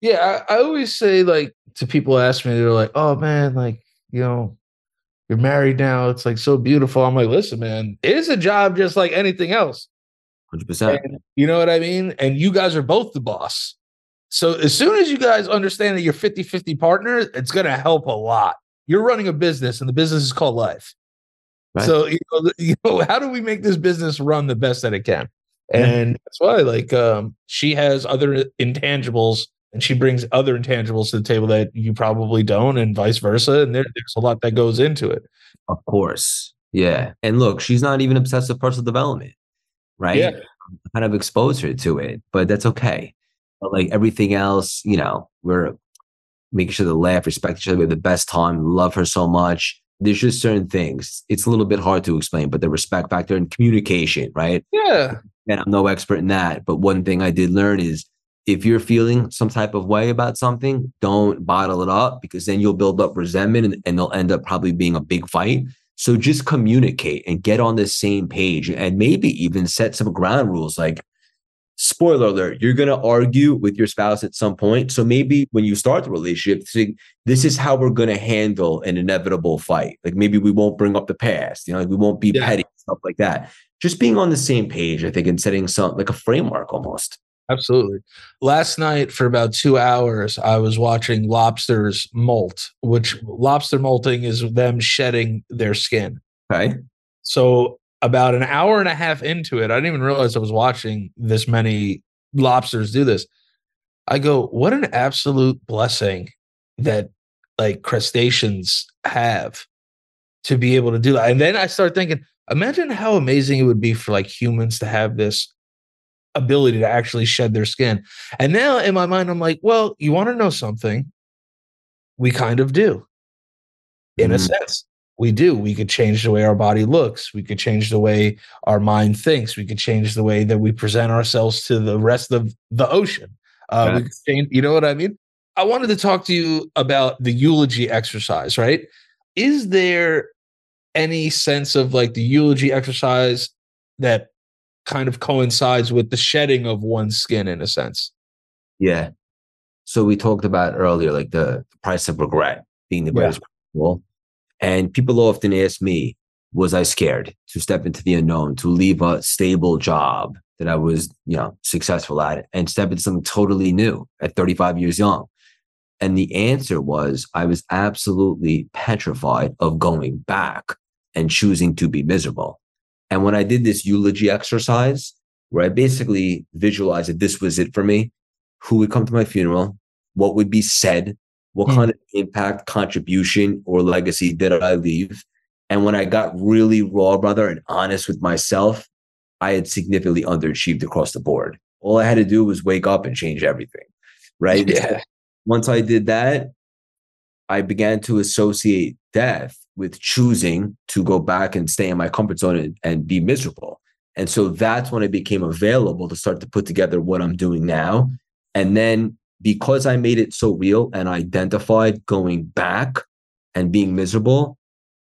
Yeah, I, I always say like to people ask me, they're like, "Oh man, like you know, you're married now. It's like so beautiful." I'm like, "Listen, man, it is a job just like anything else." Hundred percent. You know what I mean? And you guys are both the boss. So as soon as you guys understand that you're 50 50 partner, it's going to help a lot. You're running a business and the business is called life. Right. So, you know, you know, how do we make this business run the best that it can? And that's why, like, um, she has other intangibles and she brings other intangibles to the table that you probably don't, and vice versa. And there, there's a lot that goes into it. Of course. Yeah. And look, she's not even obsessed with personal development, right? Yeah. I kind of exposed her to it, but that's okay. But like everything else, you know, we're making sure to laugh, respect each other, we have the best time, love her so much. There's just certain things. It's a little bit hard to explain, but the respect factor and communication, right? Yeah. And I'm no expert in that. But one thing I did learn is if you're feeling some type of way about something, don't bottle it up because then you'll build up resentment and, and they'll end up probably being a big fight. So just communicate and get on the same page and maybe even set some ground rules like spoiler alert, you're going to argue with your spouse at some point. So maybe when you start the relationship, think, this is how we're going to handle an inevitable fight. Like maybe we won't bring up the past, you know, like we won't be yeah. petty, stuff like that. Just being on the same page, I think, and setting some like a framework almost. Absolutely. Last night for about two hours, I was watching lobsters molt, which lobster molting is them shedding their skin. Okay. So about an hour and a half into it, I didn't even realize I was watching this many lobsters do this. I go, what an absolute blessing that like crustaceans have to be able to do that. And then I start thinking, imagine how amazing it would be for like humans to have this ability to actually shed their skin. And now in my mind, I'm like, well, you want to know something? We kind of do, in mm. a sense we do. We could change the way our body looks. We could change the way our mind thinks. We could change the way that we present ourselves to the rest of the ocean. Uh, we could change, you know what I mean? I wanted to talk to you about the eulogy exercise, right? Is there any sense of like the eulogy exercise that kind of coincides with the shedding of one's skin in a sense? Yeah. So we talked about earlier, like the, price of regret being the greatest yeah. And people often ask me, was I scared to step into the unknown, to leave a stable job that I was, you know, successful at and step into something totally new at 35 years young? And the answer was I was absolutely petrified of going back and choosing to be miserable. And when I did this eulogy exercise, where I basically visualized that this was it for me, who would come to my funeral, what would be said, what mm. kind of impact, contribution, or legacy did I leave? And when I got really raw, brother, and honest with myself, I had significantly underachieved across the board. All I had to do was wake up and change everything. Right. Yeah. Once I did that, I began to associate death with choosing to go back and stay in my comfort zone and, and be miserable. And so that's when I became available to start to put together what I'm doing now. And then because I made it so real and identified going back and being miserable,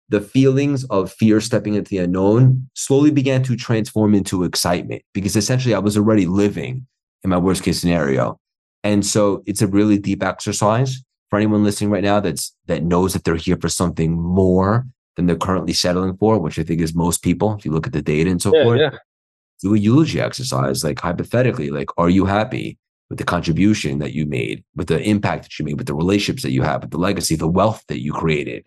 the feelings of fear stepping into the unknown slowly began to transform into excitement because essentially I was already living in my worst case scenario. And so it's a really deep exercise for anyone listening right now that's that knows that they're here for something more than they're currently settling for, which I think is most people, if you look at the data and so Yeah, forth, yeah. do a eulogy exercise. Like hypothetically, like, are you happy with the contribution that you made, with the impact that you made, with the relationships that you have, with the legacy, the wealth that you created?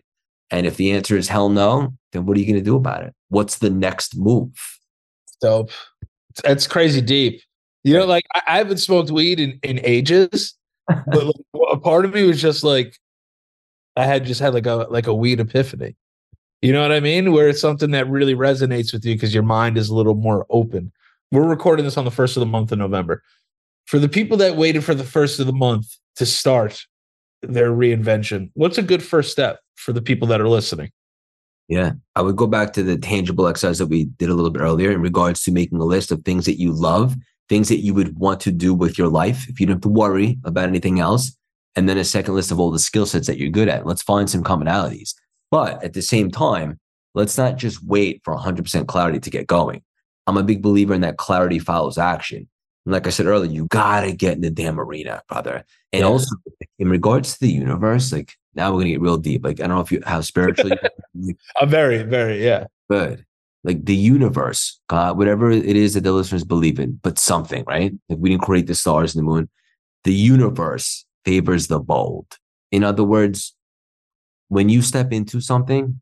And if the answer is hell no, then what are you going to do about it? What's the next move? Dope. It's, it's crazy deep. You know, like I, I haven't smoked weed in, in ages, but like, a part of me was just like, I had just had like a like a weed epiphany. You know what I mean? Where it's something that really resonates with you because your mind is a little more open. We're recording this on the first of the month of November. For the people that waited for the first of the month to start their reinvention, what's a good first step for the people that are listening? Yeah. I would go back to the tangible exercise that we did a little bit earlier in regards to making a list of things that you love, things that you would want to do with your life if you don't have to worry about anything else. And then a second list of all the skill sets that you're good at. Let's find some commonalities. But at the same time, let's not just wait for 100% clarity to get going. I'm a big believer in that clarity follows action. And like I said earlier, you got to get in the damn arena, brother. And Yeah. also, in regards to the universe, like now we're to get real deep. Like, I don't know if you, how spiritual you I'm very, very, yeah. good. Like the universe, God, whatever it is that the listeners believe in, but something, right? Like we didn't create the stars and the moon. The universe favors the bold. In other words, when you step into something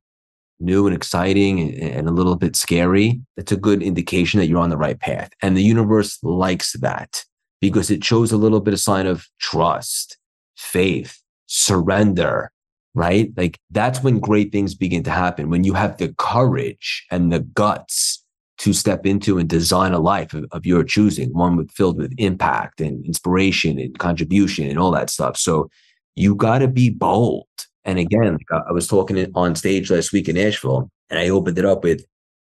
new and exciting and, a little bit scary, that's a good indication that you're on the right path. And the universe likes that because it shows a little bit of sign of trust, faith, surrender, right? Like that's when great things begin to happen. When you have the courage and the guts to step into and design a life of, of your choosing, one with filled with impact and inspiration and contribution and all that stuff. So you got to be bold. And again, I was talking on stage last week in Nashville, and I opened it up with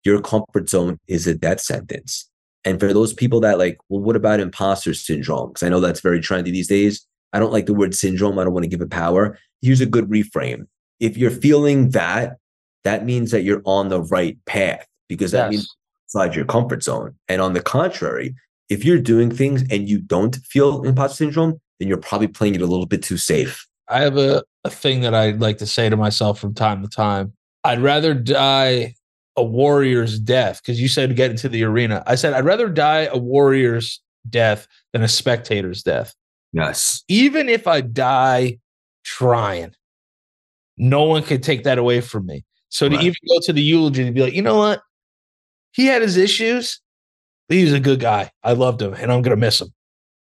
your comfort zone is a death sentence. And for those people that like, well, what about imposter syndrome? Because I know that's very trendy these days. I don't like the word syndrome. I don't want to give it power. Here's a good reframe. If you're feeling that, that means that you're on the right path because that means outside your comfort zone. And on the contrary, if you're doing things and you don't feel imposter syndrome, then you're probably playing it a little bit too safe. I have a, a thing that I'd like to say to myself from time to time. I'd rather die a warrior's death because you said get into the arena. I said I'd rather die a warrior's death than a spectator's death. Yes. Even if I die trying, no one can take that away from me. So to even go to the eulogy and be like, you know what? He had his issues, but he was a good guy. I loved him and I'm going to miss him.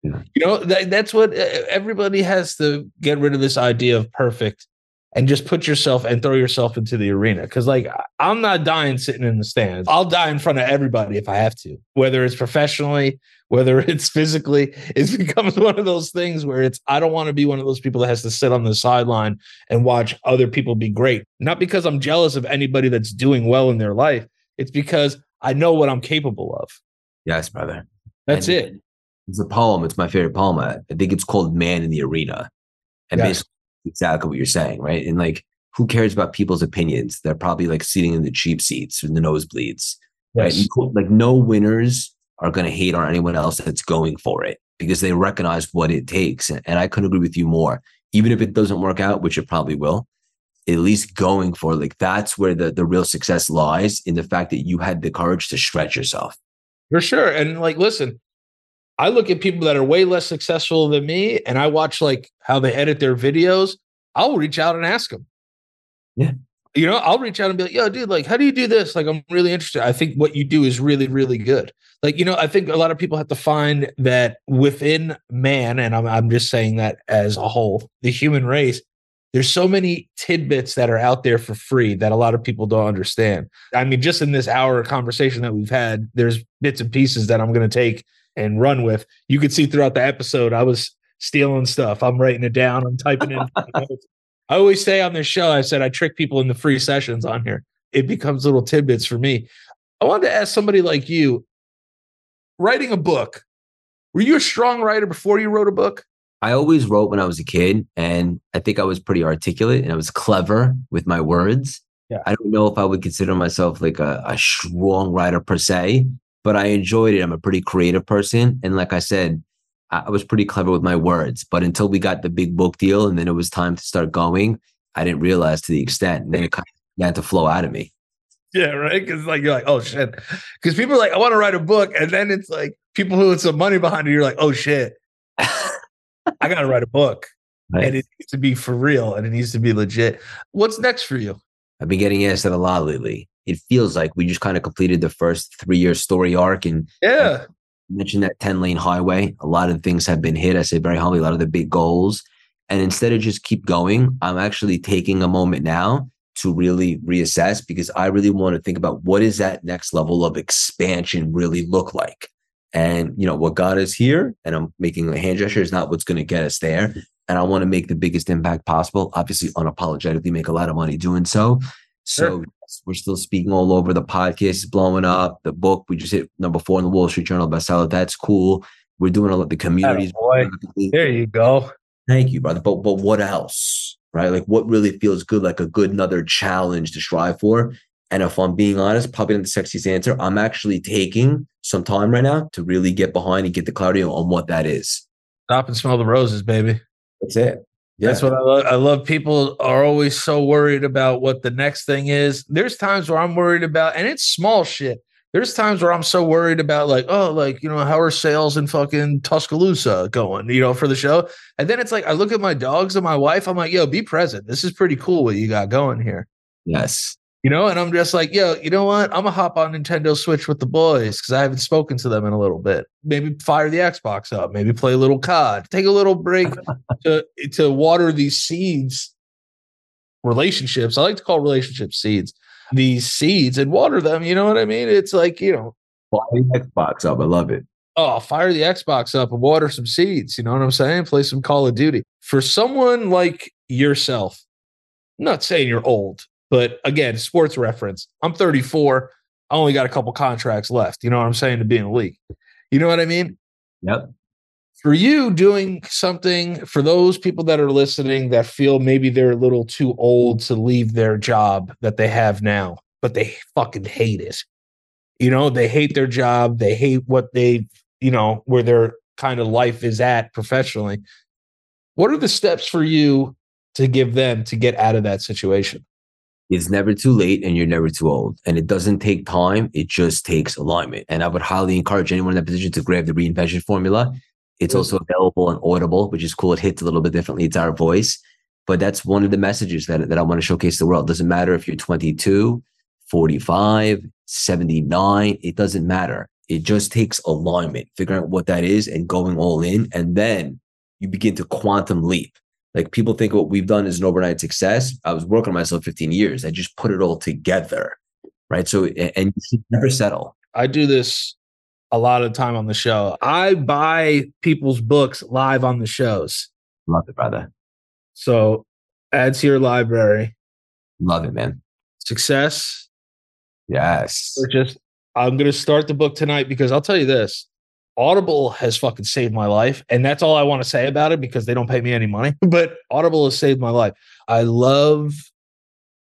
Yeah. You know, that, that's what everybody has to get rid of this idea of perfect and just put yourself and throw yourself into the arena. Cause like I'm not dying sitting in the stands. I'll die in front of everybody if I have to, whether it's professionally, whether it's physically. It becomes one of those things where it's, I don't want to be one of those people that has to sit on the sideline and watch other people be great. Not because I'm jealous of anybody that's doing well in their life. It's because I know what I'm capable of. Yes, brother. That's And it. It's a poem. It's my favorite poem. I think it's called Man in the Arena. And Yes. basically exactly what you're saying, right? And like, who cares about people's opinions? They're probably like sitting in the cheap seats in the nosebleeds. Right. Yes. And Like no winners are going to hate on anyone else that's going for it because they recognize what it takes. And, and I couldn't agree with you more. Even if it doesn't work out, which it probably will, at least going for it, like that's where the, the real success lies in the fact that you had the courage to stretch yourself. For sure. And like, listen, I look at people that are way less successful than me and I watch like how they edit their videos. I'll reach out and ask them. Yeah. You know, I'll reach out and be like, yo, dude, like, how do you do this? Like, I'm really interested. I think what you do is really, really good. Like, you know, I think a lot of people have to find that within man, and I'm, I'm just saying that as a whole, the human race, there's so many tidbits that are out there for free that a lot of people don't understand. I mean, just in this hour of conversation that we've had, there's bits and pieces that I'm going to take and run with. You could see throughout the episode, I was stealing stuff. I'm writing it down. I'm typing in. I always say on this show, I said I trick people in the free sessions on here. It becomes little tidbits for me. I wanted to ask somebody like you, writing a book. Were you a strong writer before you wrote a book? I always wrote when I was a kid, and I think I was pretty articulate and I was clever with my words. Yeah. I don't know if I would consider myself like a, a strong writer per se, but I enjoyed it. I'm a pretty creative person. And like I said, I was pretty clever with my words. But until we got the big book deal and then it was time to start going, I didn't realize to the extent. And then it kind of began to flow out of me. Yeah, right. Because like you're like, oh shit. Because people are like, I want to write a book, and then it's like people who put some money behind it. You're like, oh shit, I got to write a book, right. and it needs to be for real, and it needs to be legit. What's next for you? I've been getting asked that a lot lately. It feels like we just kind of completed the first three year story arc, and yeah, mentioned that 10 lane highway. A lot of things have been hit. I say very humbly, a lot of the big goals. And instead of just keep going, I'm actually taking a moment now to really reassess because I really want to think about what is that next level of expansion really look like. And you know what got us here, and I'm making a hand gesture is not what's going to get us there. And I want to make the biggest impact possible. Obviously, unapologetically make a lot of money doing so. So sure. We're still speaking all over. The podcast is blowing up. The book we just hit number four in the Wall Street Journal bestseller. That's cool. We're doing a lot. The communities. Oh, there you go. Thank you, brother. But but what else? Right? Like what really feels good, like a good another challenge to strive for. And if I'm being honest, probably not the sexiest answer. I'm actually taking some time right now to really get behind and get the clarity on what that is. Stop and smell the roses, baby. That's it. Yeah. That's what I love. I love people are always so worried about what the next thing is. There's times where I'm worried about, and it's small shit there's times where I'm so worried about like, oh, like, you know, how are sales in fucking Tuscaloosa going, you know, for the show? And then it's like I look at my dogs and my wife, I'm like, yo, be present. This is pretty cool what you got going here. Yes. You know, and I'm just like, yo, you know what? I'm gonna hop on Nintendo Switch with the boys because I haven't spoken to them in a little bit. Maybe fire the Xbox up, maybe play a little COD, take a little break to to water these seeds. Relationships. I like to call relationships seeds these seeds and water them. You know what I mean? It's like, you know, fire the Xbox up. I love it. Oh, fire the Xbox up and water some seeds. You know what I'm saying? Play some Call of Duty. For someone like yourself, I'm not saying you're old, but again, sports reference. I'm 34. I only got a couple contracts left. You know what I'm saying? To be in the league. You know what I mean? Yep for you doing something for those people that are listening that feel maybe they're a little too old to leave their job that they have now, but they fucking hate it. You know, they hate their job, they hate what they, you know, where their kind of life is at professionally. What are the steps for you to give them to get out of that situation? It's never too late and you're never too old. And it doesn't take time, it just takes alignment. And I would highly encourage anyone in that position to grab the reinvention formula it's mm. also available on Audible, which is cool. It hits a little bit differently. It's our voice. But that's one of the messages that, that I want to showcase the world. It doesn't matter if you're 22, 45, 79, it doesn't matter. It just takes alignment, figuring out what that is and going all in. And then you begin to quantum leap. Like people think what we've done is an overnight success. I was working on myself 15 years. I just put it all together. Right. So, and you should never settle. I do this a lot of time on the show. I buy people's books live on the shows. Love it, brother. So add to your library. Love it, man. Success. Yes. Or just I'm gonna start the book tonight because I'll tell you this. Audible has fucking saved my life. And that's all I want to say about it because they don't pay me any money. But Audible has saved my life. I love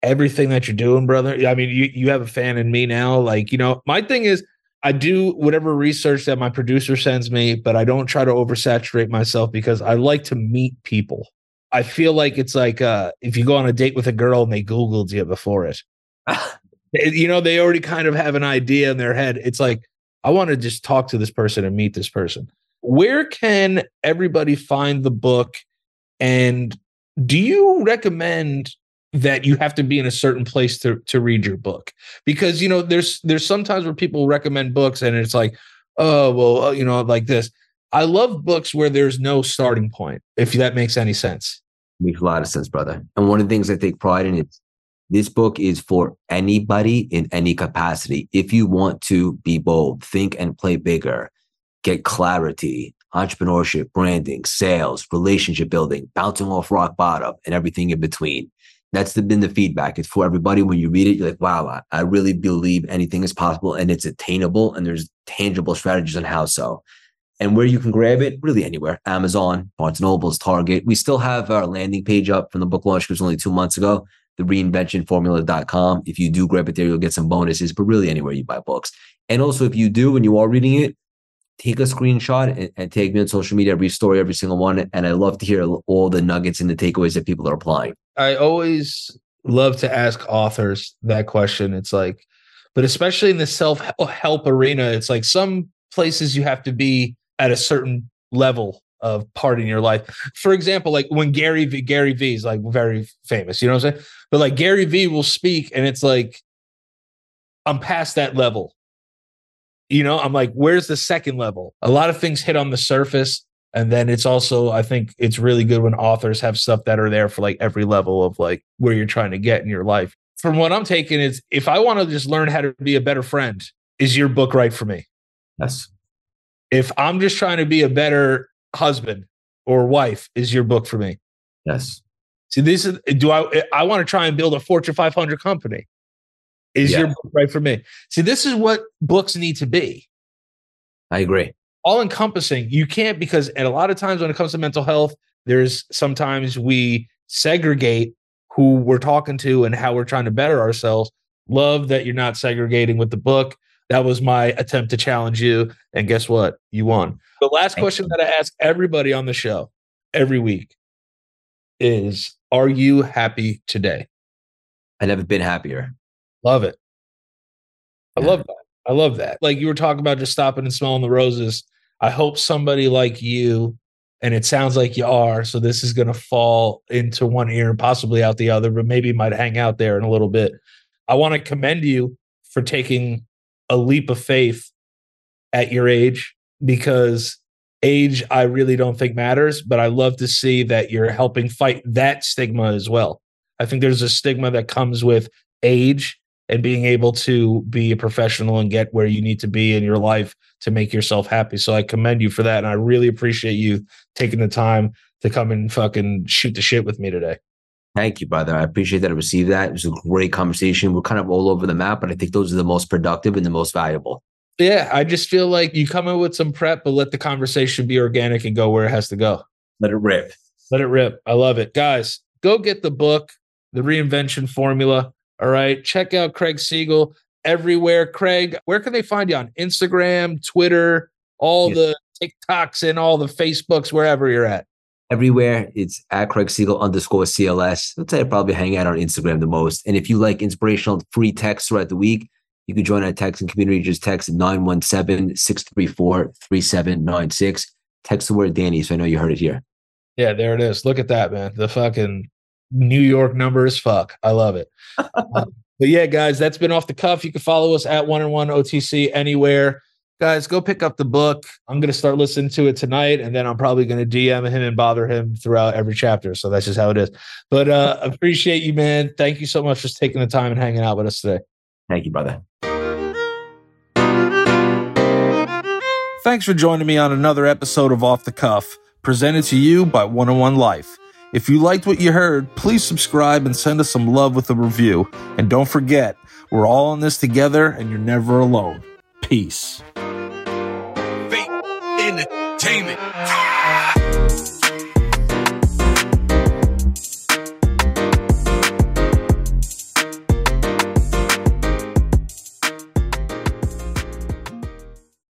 everything that you're doing, brother. I mean, you, you have a fan in me now. Like, you know, my thing is I do whatever research that my producer sends me, but I don't try to oversaturate myself because I like to meet people. I feel like it's like uh, if you go on a date with a girl and they Googled you before it, you know, they already kind of have an idea in their head. It's like, I want to just talk to this person and meet this person. Where can everybody find the book? And do you recommend that you have to be in a certain place to to read your book because you know there's there's sometimes where people recommend books and it's like oh well uh, you know like this i love books where there's no starting point if that makes any sense makes a lot of sense brother and one of the things i take pride in is this book is for anybody in any capacity if you want to be bold think and play bigger get clarity entrepreneurship branding sales relationship building bouncing off rock bottom and everything in between that's the, been the feedback. It's for everybody. When you read it, you're like, wow, I, I really believe anything is possible and it's attainable and there's tangible strategies on how so. And where you can grab it, really anywhere. Amazon, Barnes Nobles, Target. We still have our landing page up from the book launch. It was only two months ago. The reinventionformula.com. If you do grab it there, you'll get some bonuses, but really anywhere you buy books. And also, if you do and you are reading it, take a screenshot and, and take me on social media, every story, every single one. And I love to hear all the nuggets and the takeaways that people are applying. I always love to ask authors that question. It's like, but especially in the self help arena, it's like some places you have to be at a certain level of part in your life. For example, like when Gary V, Gary V is like very famous, you know what I'm saying? But like Gary V will speak and it's like, I'm past that level. You know, I'm like, where's the second level? A lot of things hit on the surface. And then it's also, I think it's really good when authors have stuff that are there for like every level of like where you're trying to get in your life. From what I'm taking is if I want to just learn how to be a better friend, is your book right for me? Yes. If I'm just trying to be a better husband or wife, is your book for me? Yes. See, this is do I I want to try and build a Fortune 500 company. Is Yeah. your book right for me? See, this is what books need to be. I agree. all encompassing. You can't because and a lot of times when it comes to mental health, there's sometimes we segregate who we're talking to and how we're trying to better ourselves. Love that you're not segregating with the book. That was my attempt to challenge you. And guess what? You won. The last Thank question that I ask everybody on the show every week is Are you happy today? I never been happier. Love it. I Yeah. love that. I love that. Like you were talking about just stopping and smelling the roses. I hope somebody like you, and it sounds like you are, so this is going to fall into one ear and possibly out the other, but maybe might hang out there in a little bit. I want to commend you for taking a leap of faith at your age because age I really don't think matters, but I love to see that you're helping fight that stigma as well. I think there's a stigma that comes with age and being able to be a professional and get where you need to be in your life to make yourself happy. So I commend you for that. And I really appreciate you taking the time to come and fucking shoot the shit with me today. Thank you, brother. I appreciate that I received that. It was a great conversation. We're kind of all over the map, but I think those are the most productive and the most valuable. Yeah, I just feel like you come in with some prep, but let the conversation be organic and go where it has to go. Let it rip. Let it rip. I love it. Guys, go get the book, The Reinvention Formula. All right. Check out Craig Siegel everywhere. Craig, where can they find you on Instagram, Twitter, all Yes. the TikToks and all the Facebooks, wherever you're at? Everywhere, it's at Craig Siegel underscore CLS. I'll tell you, probably hang out on Instagram the most. And if you like inspirational free text throughout the week, you can join our texting community. Just text 917 634 3796. Text the word Danny so I know you heard it here. Yeah, there it is. Look at that, man. The fucking New York number is fuck. I love it. Um, but yeah, guys, that's been off the cuff. You can follow us at one and one OTC anywhere. Guys, go pick up the book. I'm gonna start listening to it tonight, and then I'm probably gonna DM him and bother him throughout every chapter. So that's just how it is. But uh appreciate you, man. Thank you so much for taking the time and hanging out with us today. Thank you, brother. Thanks for joining me on another episode of Off the Cuff, presented to you by 101 Life. If you liked what you heard, please subscribe and send us some love with a review. And don't forget, we're all in this together and you're never alone. Peace. Fate Entertainment.